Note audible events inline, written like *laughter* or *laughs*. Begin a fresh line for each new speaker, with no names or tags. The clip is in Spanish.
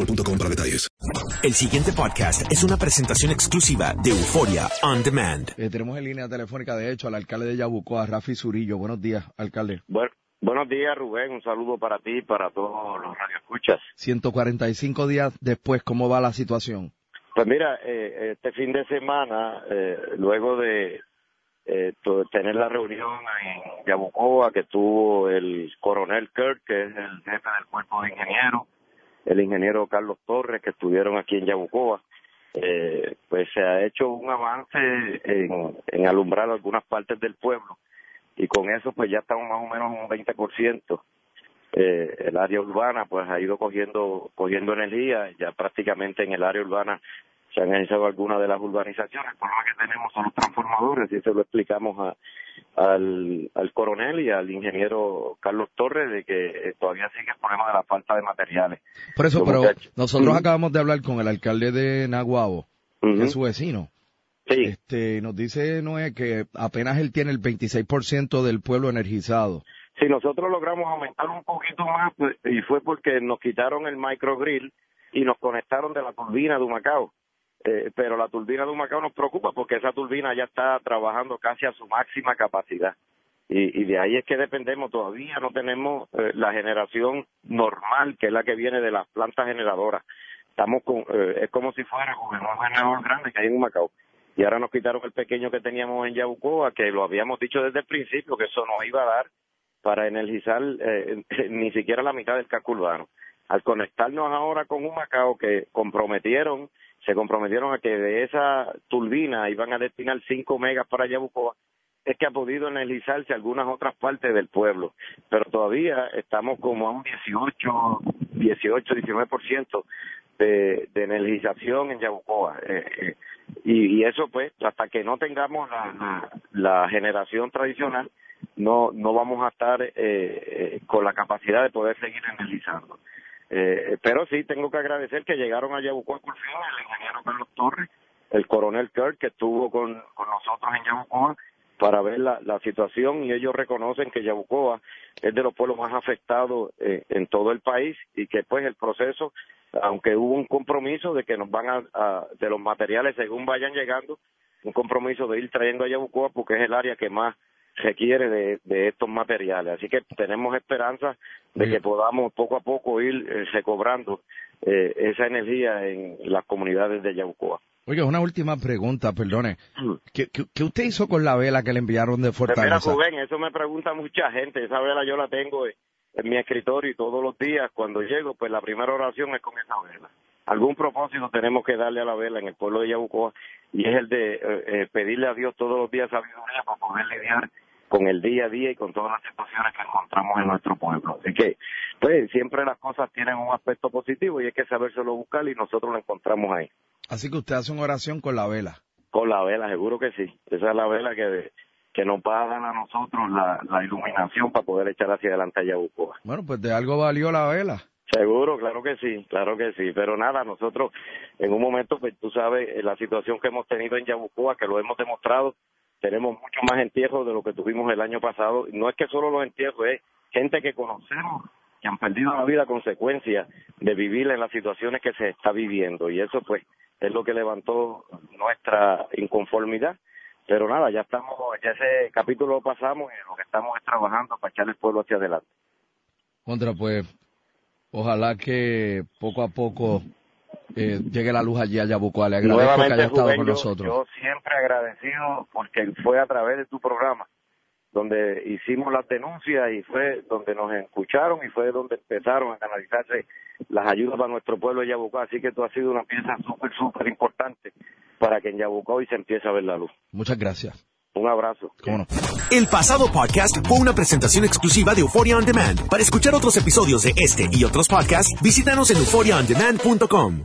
boostmobile.com para detalles.
El siguiente podcast es una presentación exclusiva de Euforia On Demand.
Eh, tenemos en línea telefónica, de hecho, al alcalde de Yabucoa, Rafi Zurillo. Buenos días, alcalde.
Bueno, buenos días, Rubén. Un saludo para ti y para todos los radioescuchas.
145 días después, ¿cómo va la situación?
Pues mira, eh, este fin de semana, eh, luego de eh, tener la reunión en Yabucoa que tuvo el coronel Kirk, que es el jefe del cuerpo de ingenieros, el ingeniero Carlos Torres, que estuvieron aquí en Yabucoa, eh, pues se ha hecho un avance en, en alumbrar algunas partes del pueblo. Y con eso pues ya estamos más o menos en un 20%. Eh, el área urbana pues ha ido cogiendo cogiendo energía, ya prácticamente en el área urbana se han iniciado algunas de las urbanizaciones, el problema que tenemos son los transformadores y se lo explicamos a, al, al coronel y al ingeniero Carlos Torres de que eh, todavía sigue el problema de la falta de materiales.
Por eso, pero nosotros acabamos de hablar con el alcalde de Naguabo, que es su vecino.
Sí.
Este, nos dice Noé que apenas él tiene el 26% del pueblo energizado.
Si nosotros logramos aumentar un poquito más, pues, y fue porque nos quitaron el microgrill y nos conectaron de la turbina de Humacao. Eh, pero la turbina de Humacao nos preocupa porque esa turbina ya está trabajando casi a su máxima capacidad. Y, de ahí es que dependemos. Todavía no tenemos eh, la generación normal, que es la que viene de las plantas generadoras. Estamos con, eh, es como si fuera con un generador grande que hay en Humacao. Y ahora nos quitaron el pequeño que teníamos en Yabucoa, que lo habíamos dicho desde el principio, que eso nos iba a dar para energizar eh, *laughs* ni siquiera la mitad del casco urbano. Al conectarnos ahora con un Macao que comprometieron, se comprometieron a que de esa turbina iban a destinar 5 megas para Yabucoa, es que ha podido energizarse algunas otras partes del pueblo, pero todavía estamos como a un 18, 18, 19% de, de energización en Yabucoa. Eh, eh, y, y eso pues, hasta que no tengamos la, generación tradicional, no no vamos a estar eh, eh, con la capacidad de poder seguir energizando. Eh, pero sí tengo que agradecer que llegaron a Yabucoa por fin el ingeniero Carlos Torres, el coronel Kirk que estuvo con, con nosotros en Yabucoa para ver la, la situación y ellos reconocen que Yabucoa es de los pueblos más afectados eh, en todo el país y que pues el proceso, aunque hubo un compromiso de que nos van a, a- de los materiales según vayan llegando, un compromiso de ir trayendo a Yabucoa porque es el área que más requiere de, de estos materiales. Así que tenemos esperanza de que podamos poco a poco ir eh, recobrando eh, esa energía en las comunidades de Yabucoa.
Oiga, una última pregunta, perdone. ¿Qué, qué, qué usted hizo con la vela que le enviaron de
Pues mira,
Fortaleza?
Rubén, eso me pregunta mucha gente. Esa vela yo la tengo en, en mi escritorio y todos los días cuando llego, pues la primera oración es con esa vela. Algún propósito tenemos que darle a la vela en el pueblo de Yabucoa y es el de eh, eh, pedirle a Dios todos los días sabiduría para poder lidiar con el día a día y con todas las situaciones que encontramos en nuestro pueblo. Así que, pues, siempre las cosas tienen un aspecto positivo y hay que sabérselo buscar y nosotros lo encontramos ahí.
Así que usted hace una oración con la vela.
Con la vela, seguro que sí. Esa es la vela que, que nos va a dar a nosotros la, la iluminación para poder echar hacia adelante a Yabucoa.
Bueno, pues de algo valió la vela.
Seguro, claro que sí, claro que sí. Pero nada, nosotros en un momento, pues tú sabes, eh, la situación que hemos tenido en Yabucoa, que lo hemos demostrado, tenemos mucho más entierros de lo que tuvimos el año pasado. No es que solo los entierros, es gente que conocemos que han perdido la vida a consecuencia de vivir en las situaciones que se está viviendo. Y eso, pues, es lo que levantó nuestra inconformidad. Pero nada, ya estamos, ya ese capítulo lo pasamos y lo que estamos es trabajando para echar el pueblo hacia adelante.
Contra, pues, ojalá que poco a poco eh, llegue la luz allí a Yabucoa. Le agradezco
Nuevamente,
que haya estado
Rubén,
con
yo-
nosotros.
Yo siempre agradecido porque fue a través de tu programa donde hicimos las denuncias y fue donde nos escucharon y fue donde empezaron a canalizarse las ayudas para nuestro pueblo de Yabucoa. Así que tú has sido una pieza súper, súper importante para que en Yabucoa hoy se empiece a ver la luz.
Muchas gracias.
Un abrazo.
El pasado podcast fue una presentación exclusiva de Euphoria On Demand. Para escuchar otros episodios de este y otros podcasts, visítanos en euphoriaondemand.com.